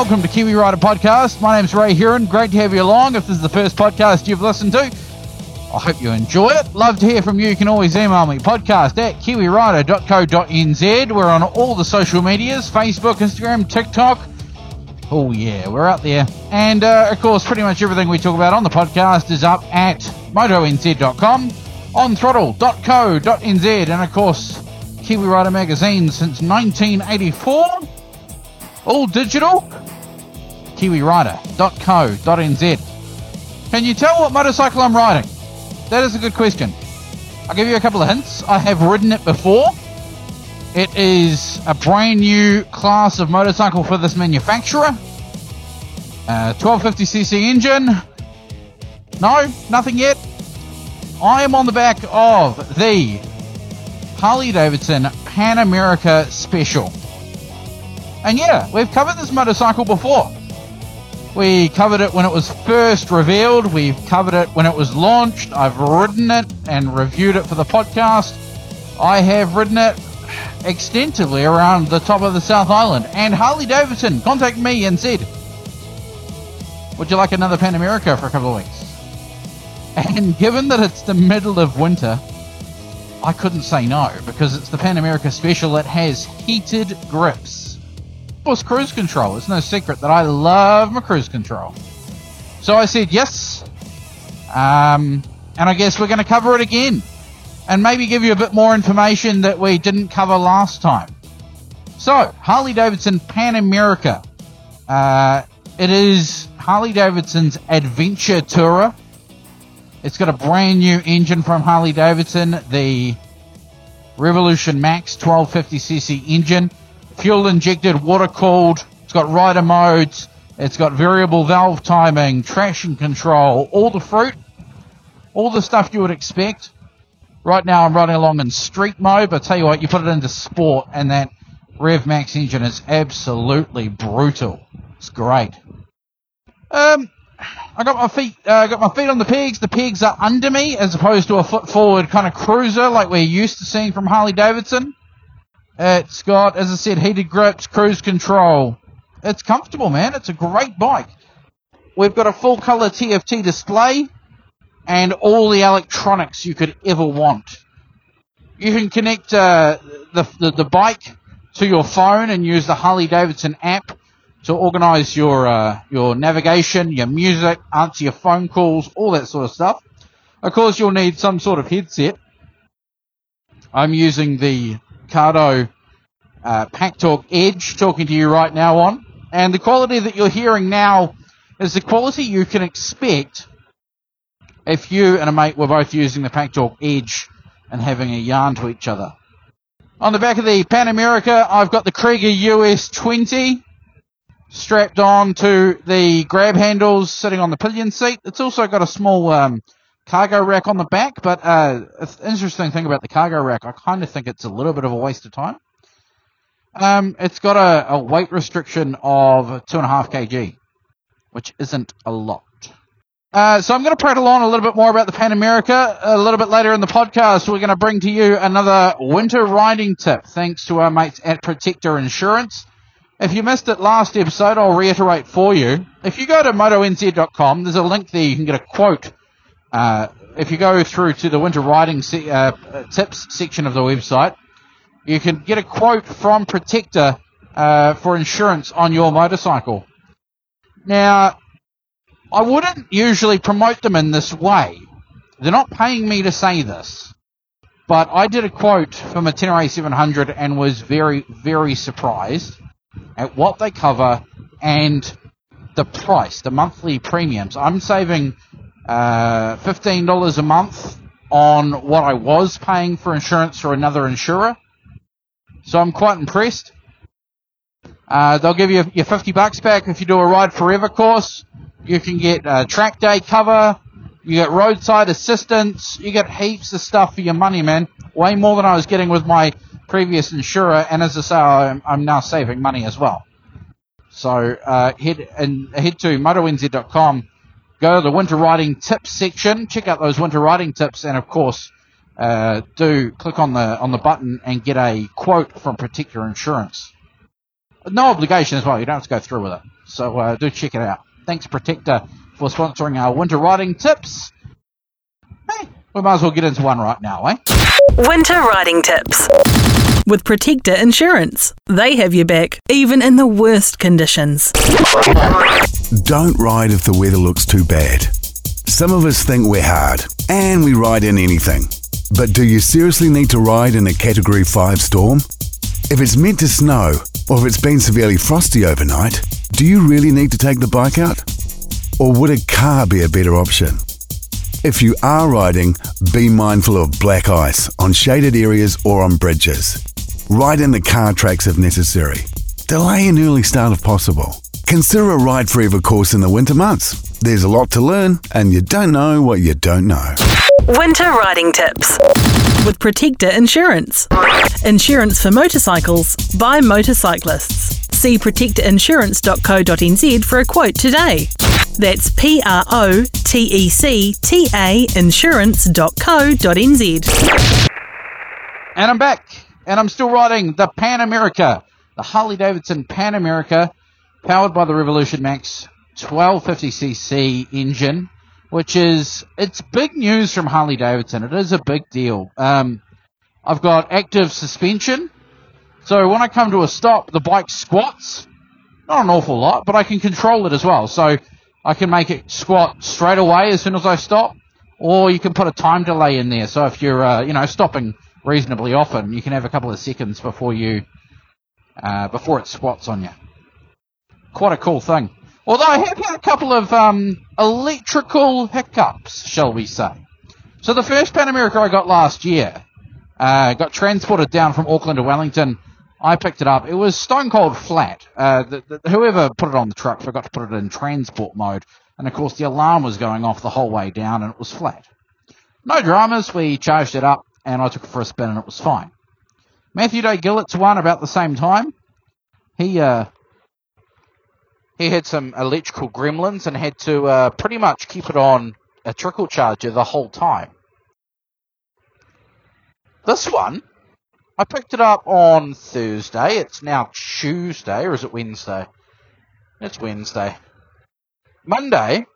Welcome to Kiwi Rider Podcast. My name's Ray Heron. Great to have you along. If this is the first podcast you've listened to, I hope you enjoy it. Love to hear from you. You can always email me podcast at kiwirider.co.nz. We're on all the social medias Facebook, Instagram, TikTok. Oh, yeah, we're out there. And uh, of course, pretty much everything we talk about on the podcast is up at motonz.com, on throttle.co.nz, and of course, Kiwi Rider magazine since 1984. All digital. KiwiRider.co.nz. Can you tell what motorcycle I'm riding? That is a good question. I'll give you a couple of hints. I have ridden it before. It is a brand new class of motorcycle for this manufacturer. Uh, 1250cc engine. No, nothing yet. I am on the back of the Harley Davidson Pan America Special. And yeah, we've covered this motorcycle before. We covered it when it was first revealed. We've covered it when it was launched. I've ridden it and reviewed it for the podcast. I have ridden it extensively around the top of the South Island. And Harley Davidson contacted me and said, Would you like another Pan America for a couple of weeks? And given that it's the middle of winter, I couldn't say no because it's the Pan America Special. It has heated grips. Course, cruise control. It's no secret that I love my cruise control. So I said yes. Um, and I guess we're going to cover it again. And maybe give you a bit more information that we didn't cover last time. So, Harley Davidson Pan America. Uh, it is Harley Davidson's adventure tourer. It's got a brand new engine from Harley Davidson, the Revolution Max 1250cc engine, fuel injected, water cooled. It's got rider modes. It's got variable valve timing, traction control, all the fruit, all the stuff you would expect. Right now I'm running along in street mode, but I tell you what, you put it into sport and that Rev Max engine is absolutely brutal. It's great. Um, I got my feet, uh, got my feet on the pegs. The pegs are under me as opposed to a foot forward kind of cruiser like we're used to seeing from Harley Davidson. It's got, as I said, heated grips, cruise control. It's comfortable, man. It's a great bike. We've got a full color TFT display and all the electronics you could ever want. You can connect uh, the, the, the bike to your phone and use the Harley Davidson app to organize your uh, your navigation, your music, answer your phone calls, all that sort of stuff. Of course, you'll need some sort of headset. I'm using the Cardo uh, PackTalk Edge, talking to you right now on, and the quality that you're hearing now is the quality you can expect if you and a mate were both using the PackTalk Edge and having a yarn to each other. On the back of the Pan America, I've got the Kriega US 20 strapped on to the grab handles sitting on the pillion seat. It's also got a small um, cargo rack on the back, but uh, interesting thing about the cargo rack, I kind of think it's a little bit of a waste of time. Um, it's got a, a weight restriction of two and a half kg, which isn't a lot. Uh, so I'm going to prattle on a little bit more about the Pan America a little bit later in the podcast. We're going to bring to you another winter riding tip, thanks to our mates at Protecta Insurance. If you missed it last episode, I'll reiterate for you. If you go to motonz.com, there's a link there. You can get a quote. Uh, if you go through to the winter riding se- uh, tips section of the website, you can get a quote from Protecta uh, for insurance on your motorcycle. Now, I wouldn't usually promote them in this way. They're not paying me to say this. But I did a quote from a Tenere 700 and was very, very surprised at what they cover and the price, the monthly premiums. I'm saving uh, $15 a month on what I was paying for insurance for another insurer. So I'm quite impressed. Uh, they'll give you your 50 bucks back if you do a Ride Forever course. You can get uh, track day cover. You get roadside assistance. You get heaps of stuff for your money, man. Way more than I was getting with my previous insurer, and as I say, I'm, I'm now saving money as well. So uh, head and head to motonz.com, go to the winter riding tips section, check out those winter riding tips, and of course, uh, do click on the on the button and get a quote from Protecta Insurance. No obligation as well. You don't have to go through with it. So uh, do check it out. Thanks, Protecta, for sponsoring our winter riding tips. Hey, we might as well get into one right now, eh? Winter riding tips. With Protecta Insurance, they have your back, even in the worst conditions. Don't ride if the weather looks too bad. Some of us think we're hard, and we ride in anything. But do you seriously need to ride in a Category 5 storm? If it's meant to snow, or if it's been severely frosty overnight, do you really need to take the bike out? Or would a car be a better option? If you are riding, be mindful of black ice on shaded areas or on bridges. Ride in the car tracks if necessary. Delay an early start if possible. Consider a ride forever course in the winter months. There's a lot to learn, and you don't know what you don't know. Winter riding tips. With Protecta Insurance. Insurance for motorcycles by motorcyclists. See protectainsurance.co.nz for a quote today. That's P R O T E C T A insurance.co.nz. And I'm back, and I'm still riding the Pan America, the Harley Davidson Pan America, powered by the Revolution Max 1250cc engine, which is it's big news from Harley Davidson. It is a big deal. Um, I've got active suspension, so when I come to a stop, the bike squats. Not an awful lot, but I can control it as well. So I can make it squat straight away as soon as I stop, or you can put a time delay in there. So if you're, uh, you know, stopping reasonably often, you can have a couple of seconds before you, uh, before it squats on you. Quite a cool thing. Although I have had a couple of um, electrical hiccups, shall we say. So the first Pan America I got last year, uh, got transported down from Auckland to Wellington. I picked it up. It was stone cold flat. Uh, the, the, whoever put it on the truck forgot to put it in transport mode, and of course the alarm was going off the whole way down, and it was flat. No dramas. We charged it up, and I took it for a spin, and it was fine. Matthew Day Gillett's one about the same time. He uh, he had some electrical gremlins and had to uh, pretty much keep it on a trickle charger the whole time. This one, I picked it up on Thursday. It's now Tuesday, or is it Wednesday? It's Wednesday. Monday,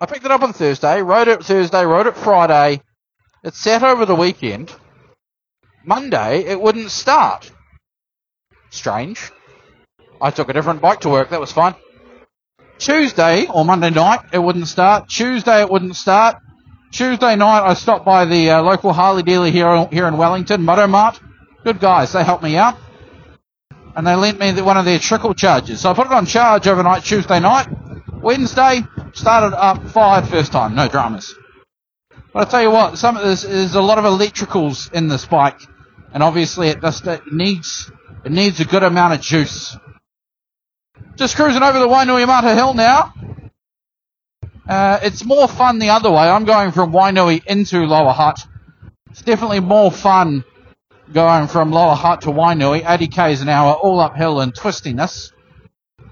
I picked it up on Thursday, wrote it Thursday, wrote it Friday. It sat over the weekend. Monday, it wouldn't start. Strange. I took a different bike to work. That was fine. Tuesday or Monday night, it wouldn't start. Tuesday, it wouldn't start. Tuesday night, I stopped by the uh, local Harley dealer here here in Wellington, Motomart. Good guys, they helped me out, and they lent me one of their trickle charges. So I put it on charge overnight Tuesday night. Wednesday, started up fired first time, no dramas. But I tell you what, some of this is a lot of electricals in this bike, and obviously it just it needs it needs a good amount of juice. Just cruising over the Wainuiomata Hill now. Uh, it's more fun the other way. I'm going from Wainui into Lower Hutt. It's definitely more fun going from Lower Hutt to Wainui, 80 k's an hour, all uphill and twistiness.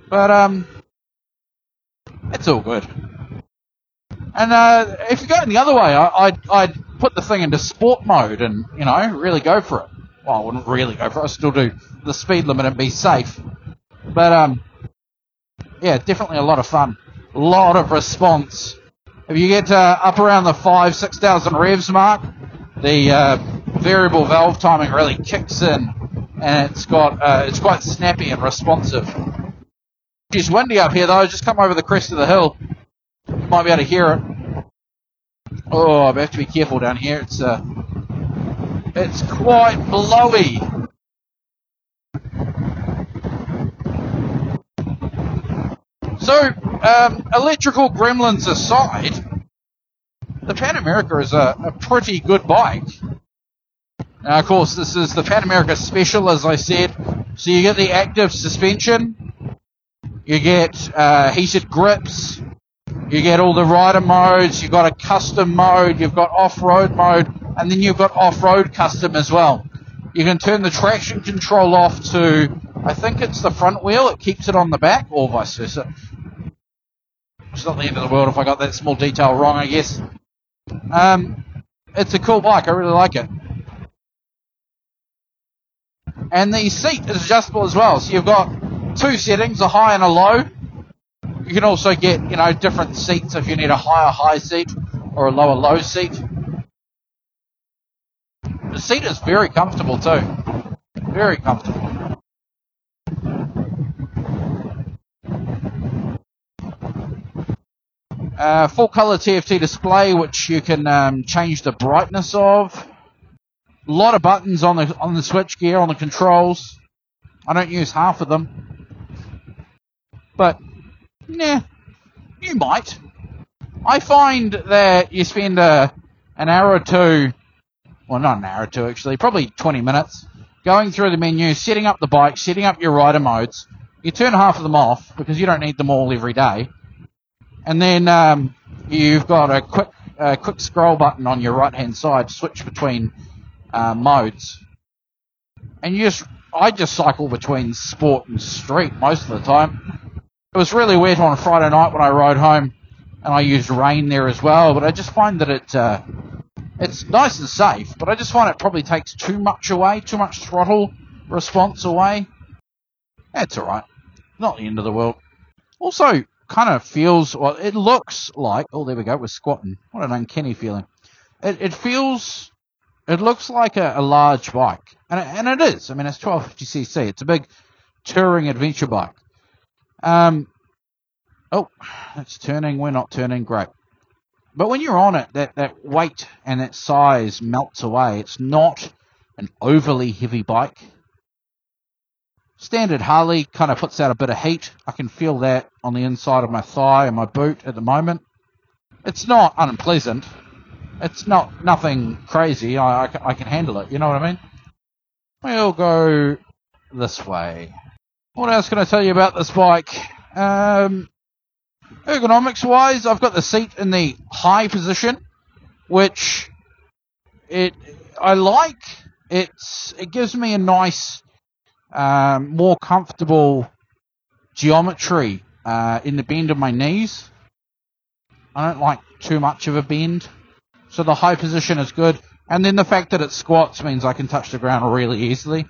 But um, it's all good. And uh, if you're going the other way, I, I'd, I'd put the thing into sport mode and you know really go for it. Well, I wouldn't really go for it. I still do the speed limit and be safe. But um, yeah, definitely a lot of fun lot of response. If you get uh, up around the five, six thousand revs mark, the uh, variable valve timing really kicks in, and it's got uh, it's quite snappy and responsive. It's windy up here though. Just come over the crest of the hill. You might be able to hear it. Oh, I have to be careful down here. It's uh, it's quite blowy. So, um, electrical gremlins aside, the Pan America is a, a pretty good bike. Now, of course, this is the Pan America Special, as I said. So you get the active suspension, you get uh, heated grips, you get all the rider modes, you've got a custom mode, you've got off-road mode, and then you've got off-road custom as well. You can turn the traction control off to, I think it's the front wheel, it keeps it on the back, or vice versa. It's not the end of the world if I got that small detail wrong, I guess. Um, it's a cool bike. I really like it. And the seat is adjustable as well. So you've got two settings, a high and a low. You can also get, you know, different seats if you need a higher high seat or a lower low seat. The seat is very comfortable too. Very comfortable. Uh, full color TFT display, which you can um, change the brightness of. A lot of buttons on the on the switch gear on the controls. I don't use half of them, but nah, you might. I find that you spend a, an hour or two, well, not an hour or two actually, probably 20 minutes, going through the menu, setting up the bike, setting up your rider modes. You turn half of them off because you don't need them all every day and then um, you've got a quick uh, quick scroll button on your right hand side to switch between uh, modes. And you just I just cycle between sport and street most of the time. It was really wet on Friday night when I rode home, and I used rain there as well. But I just find that it uh, it's nice and safe, but I just find it probably takes too much away, too much throttle response away. That's alright. Not the end of the world. Also, kind of feels, well, it looks like, oh, there we go, we're squatting. What an uncanny feeling. It, it feels, it looks like a, a large bike. And it, and it is. I mean, it's 1250cc. It's a big touring adventure bike. Um, oh, it's turning. We're not turning. Great. But when you're on it, that, that weight and that size melts away. It's not an overly heavy bike. Standard Harley kind of puts out a bit of heat. I can feel that on the inside of my thigh and my boot at the moment. It's not unpleasant. It's not nothing crazy. I, I, I can handle it. You know what I mean? We'll go this way. What else can I tell you about this bike? Um, ergonomics wise, I've got the seat in the high position, which it I like. It's it gives me a nice um, more comfortable geometry uh, in the bend of my knees. I don't like too much of a bend, so the high position is good. And then the fact that it squats means I can touch the ground really easily.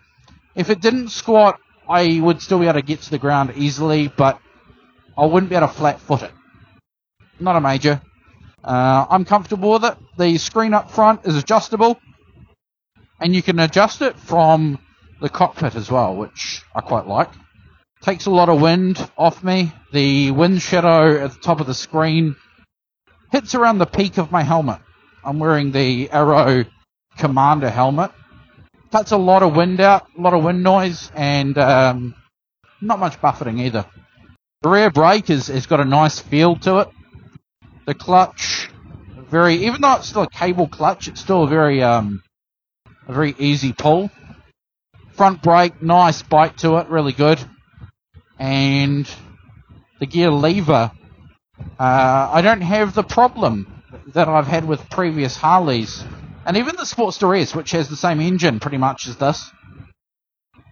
If it didn't squat, I would still be able to get to the ground easily, but I wouldn't be able to flat foot it. Not a major. Uh, I'm comfortable with it. The screen up front is adjustable, and you can adjust it from the cockpit as well, which I quite like. Takes a lot of wind off me. The wind shadow at the top of the screen hits around the peak of my helmet. I'm wearing the Airoh Commander helmet. Cuts a lot of wind out, a lot of wind noise, and um, not much buffeting either. The rear brake is, has got a nice feel to it. The clutch, very, even though it's still a cable clutch, it's still a very, um, a very easy pull. Front brake, nice bite to it, really good. And the gear lever, uh, I don't have the problem that I've had with previous Harleys. And even the Sportster S, which has the same engine pretty much as this,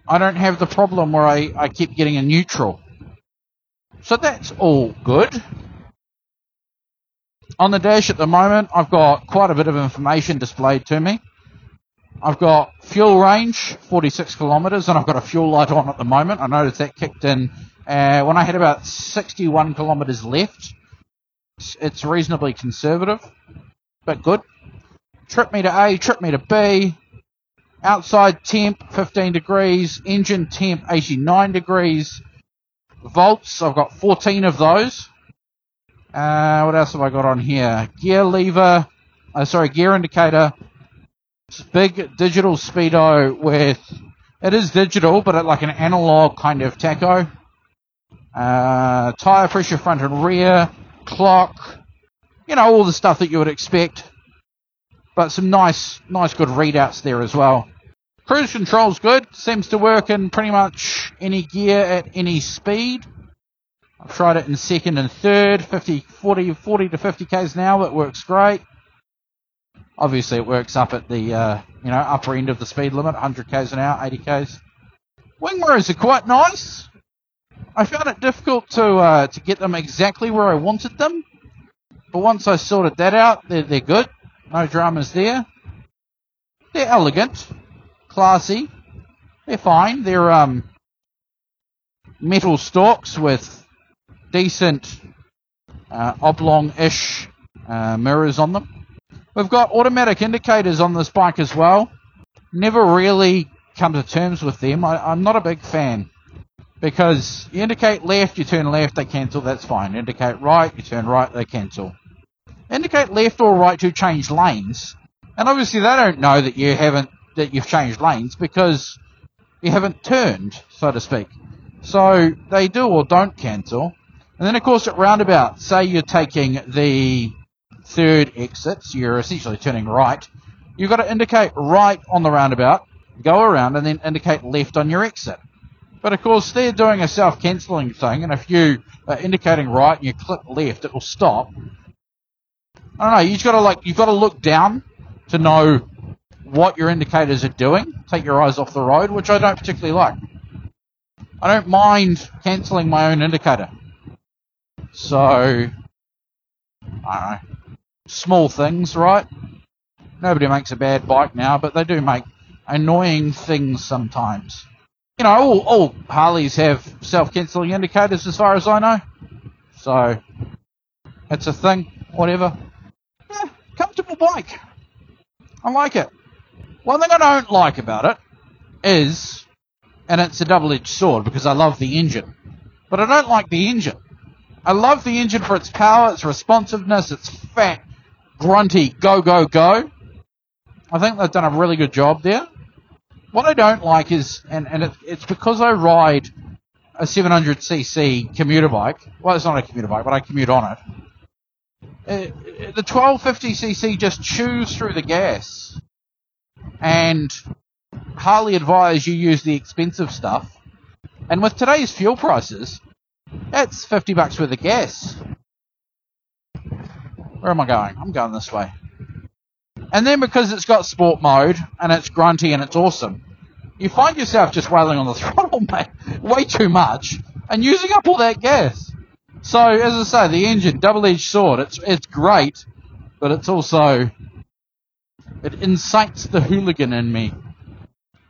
I don't have the problem where I, I keep getting a neutral. So that's all good. On the dash at the moment, I've got quite a bit of information displayed to me. I've got fuel range, 46 kilometres, and I've got a fuel light on at the moment. I noticed that kicked in uh, when I had about 61 kilometres left. It's, it's reasonably conservative, but good. Trip meter A, trip meter B. Outside temp, 15 degrees. Engine temp, 89 degrees. Volts, I've got 14 of those. Uh, what else have I got on here? Gear lever, uh, sorry, gear indicator, big digital speedo with it is digital, but like an analog kind of tacho. Uh, tire pressure front and rear, clock, you know, all the stuff that you would expect. But some nice, nice good readouts there as well. Cruise control's good. Seems to work in pretty much any gear at any speed. I've tried it in second and third, 50, 40, 40 to 50 k's hour. It works great. Obviously, it works up at the uh, you know upper end of the speed limit, 100 k's an hour, 80 k's. Wing mirrors are quite nice. I found it difficult to uh, to get them exactly where I wanted them, but once I sorted that out, they're they're good. No dramas there. They're elegant, classy. They're fine. They're um metal stalks with decent uh, oblong-ish uh, mirrors on them. We've got automatic indicators on this bike as well. Never really come to terms with them. I, I'm not a big fan because you indicate left, you turn left, they cancel, that's fine. Indicate right, you turn right, they cancel. Indicate left or right to change lanes, and obviously they don't know that you haven't that you've changed lanes because you haven't turned, so to speak. So they do or don't cancel. And then of course at roundabout, say you're taking the third exit, so you're essentially turning right, you've got to indicate right on the roundabout, go around and then indicate left on your exit. But of course they're doing a self-cancelling thing and if you are indicating right and you click left, it will stop. I don't know, you've got to like, you've got to look down to know what your indicators are doing. Take your eyes off the road, which I don't particularly like. I don't mind cancelling my own indicator. So, I don't know. Small things, right? Nobody makes a bad bike now, but they do make annoying things sometimes. You know, all, all Harleys have self-cancelling indicators as far as I know. So, it's a thing, whatever. Yeah, comfortable bike. I like it. One thing I don't like about it is, and it's a double-edged sword because I love the engine, but I don't like the engine. I love the engine for its power, its responsiveness, its fat, grunty, go, go, go. I think they've done a really good job there. What I don't like is, and, and it, it's because I ride a 700cc commuter bike. Well, it's not a commuter bike, but I commute on it. Uh, the 1250cc just chews through the gas and highly advise you use the expensive stuff. And with today's fuel prices, that's 50 bucks worth of gas. Where am I going? I'm going this way. And then because it's got sport mode and it's grunty and it's awesome, you find yourself just wailing on the throttle, mate, way too much and using up all that gas. So, as I say, the engine, double-edged sword, it's, it's great, but it's also it incites the hooligan in me.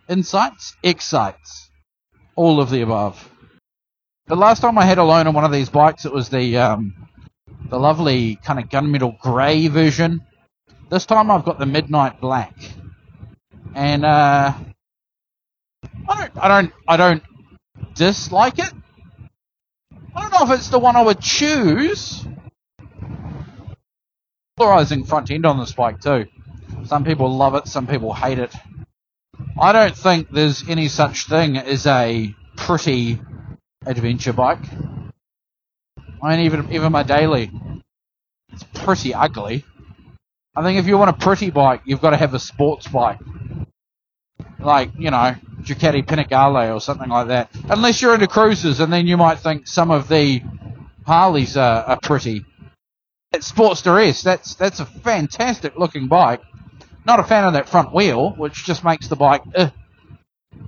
Incites? Excites. All of the above. The last time I had a loan on one of these bikes, it was the um, the lovely kind of gunmetal grey version. This time I've got the midnight black, and uh, I don't, I don't, I don't dislike it. I don't know if it's the one I would choose. Polarizing front end on this bike too. Some people love it, some people hate it. I don't think there's any such thing as a pretty adventure bike. I mean, even even my daily, it's pretty ugly. I think if you want a pretty bike, you've got to have a sports bike, like you know Ducati Panigale or something like that. Unless you're into cruisers, and then you might think some of the Harleys are, are pretty. That Sportster S, that's that's a fantastic looking bike. Not a fan of that front wheel, which just makes the bike, uh,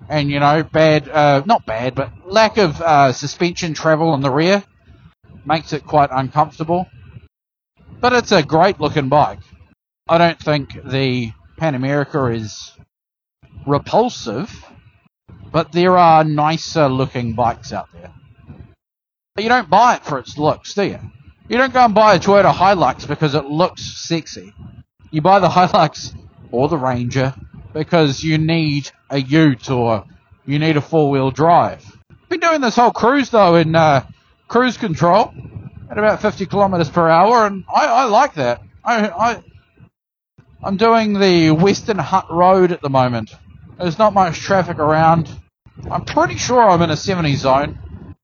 and you know, bad, uh, not bad, but lack of uh, suspension travel in the rear makes it quite uncomfortable. But it's a great looking bike. I don't think the Pan America is repulsive, but there are nicer looking bikes out there. But you don't buy it for its looks, do you? You don't go and buy a Toyota Hilux because it looks sexy. You buy the Hilux or the Ranger because you need a Ute or you need a four wheel drive. Been doing this whole cruise though in uh, cruise control at about 50 kilometers per hour, and I, I like that. I, I I'm doing the Western Hutt Road at the moment. There's not much traffic around. I'm pretty sure I'm in a 70 zone.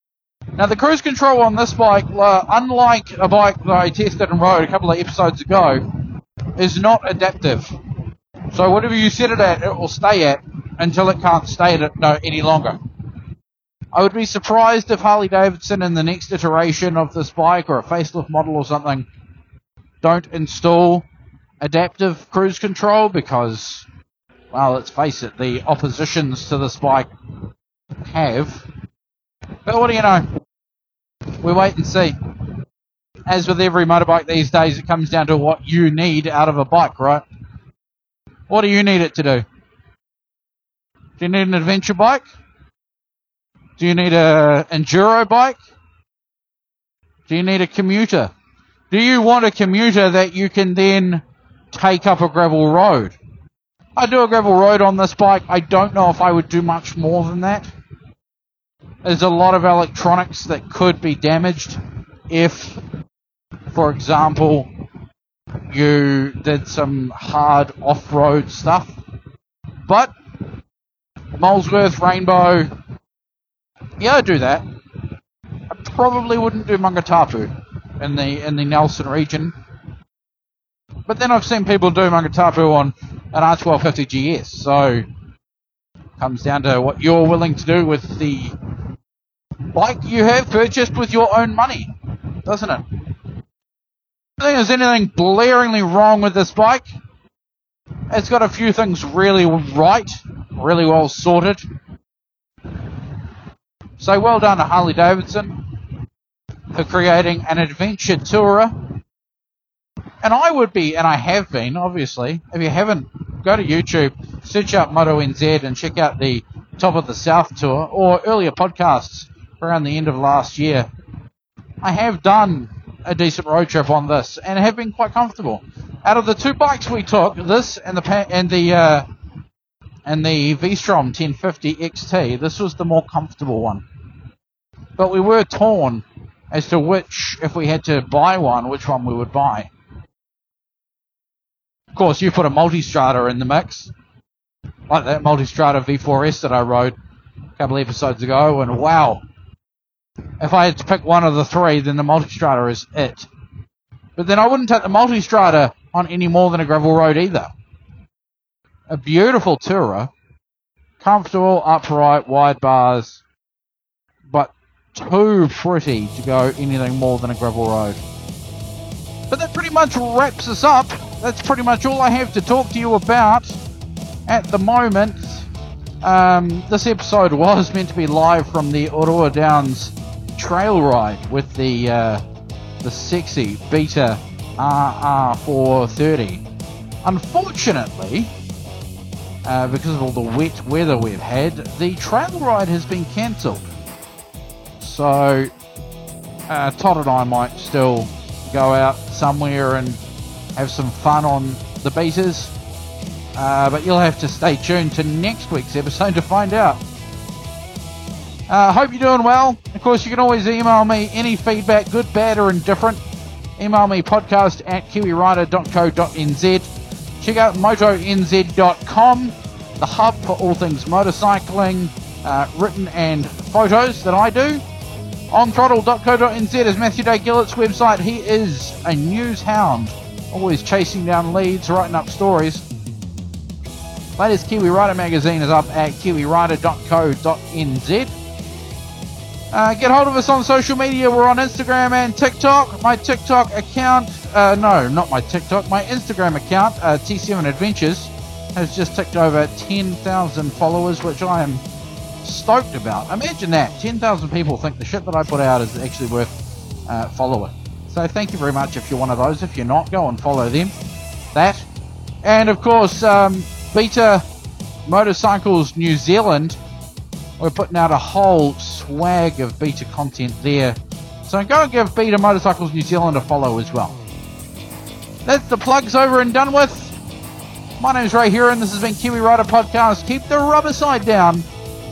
Now the cruise control on this bike, unlike a bike that I tested and rode a couple of episodes ago, is not adaptive. So whatever you set it at, it will stay at until it can't stay at it no any longer. I would be surprised if Harley Davidson in the next iteration of this bike or a facelift model or something don't install adaptive cruise control because, well, let's face it, the oppositions to this bike have. But what do you know? We wait and see. As with every motorbike these days, it comes down to what you need out of a bike, right? What do you need it to do? Do you need an adventure bike? Do you need a enduro bike? Do you need a commuter? Do you want a commuter that you can then take up a gravel road? I do a gravel road on this bike. I don't know if I would do much more than that. There's a lot of electronics that could be damaged if, for example, you did some hard off-road stuff. But Molesworth, Rainbow, yeah, I'd do that. I probably wouldn't do Maungatapu in the in the Nelson region. But then I've seen people do Maungatapu on an R1250 GS, so comes down to what you're willing to do with the bike you have purchased with your own money, doesn't it? I don't think there's anything blaringly wrong with this bike. It's got a few things really right, really well sorted. So well done to Harley Davidson for creating an adventure tourer. And I would be, and I have been, obviously. If you haven't, go to YouTube, search up Moto NZ and check out the Top of the South tour or earlier podcasts around the end of last year. I have done a decent road trip on this and have been quite comfortable. Out of the two bikes we took, this and the and the uh, and the V-Strom 1050 XT, this was the more comfortable one. But we were torn as to which, if we had to buy one, which one we would buy. Of course, you put a Multistrada in the mix, like that Multistrada V4S that I rode a couple episodes ago, and wow, if I had to pick one of the three, then the Multistrada is it. But then I wouldn't take the Multistrada on any more than a gravel road either. A beautiful tourer, comfortable, upright, wide bars, but too pretty to go anything more than a gravel road. But that pretty much wraps us up. That's pretty much all I have to talk to you about at the moment. Um, this episode was meant to be live from the Ottawa Downs trail ride with the uh, the sexy Beta RR430. Unfortunately, uh, because of all the wet weather we've had, the trail ride has been cancelled. So, uh, Todd and I might still go out somewhere and have some fun on the betas. Uh, but you'll have to stay tuned to next week's episode to find out. Uh, hope you're doing well. Of course, you can always email me any feedback, good, bad, or indifferent. Email me podcast at kiwirider.co.nz. Check out motonz.com, the hub for all things motorcycling, uh, written and photos that I do. OnThrottle.co.nz is Matthew Day Gillett's website. He is a news hound, always chasing down leads, writing up stories. Latest Kiwi Rider magazine is up at kiwirider.co.nz. Uh, get hold of us on social media. We're on Instagram and TikTok. My TikTok account, uh, no, not my TikTok, my Instagram account, uh, T7 Adventures, has just ticked over 10,000 followers, which I am stoked about. Imagine that 10,000 people think the shit that I put out is actually worth uh, following. So thank you very much if you're one of those. If you're not, go and follow them. That. And of course, um, Beta Motorcycles New Zealand we're putting out a whole swag of beta content there. So go and give Beta Motorcycles New Zealand a follow as well. That's the plugs over and done with. My name's Ray Heron, and this has been Kiwi Rider Podcast. Keep the rubber side down,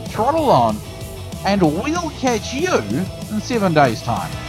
throttle on, and we'll catch you in seven days' time.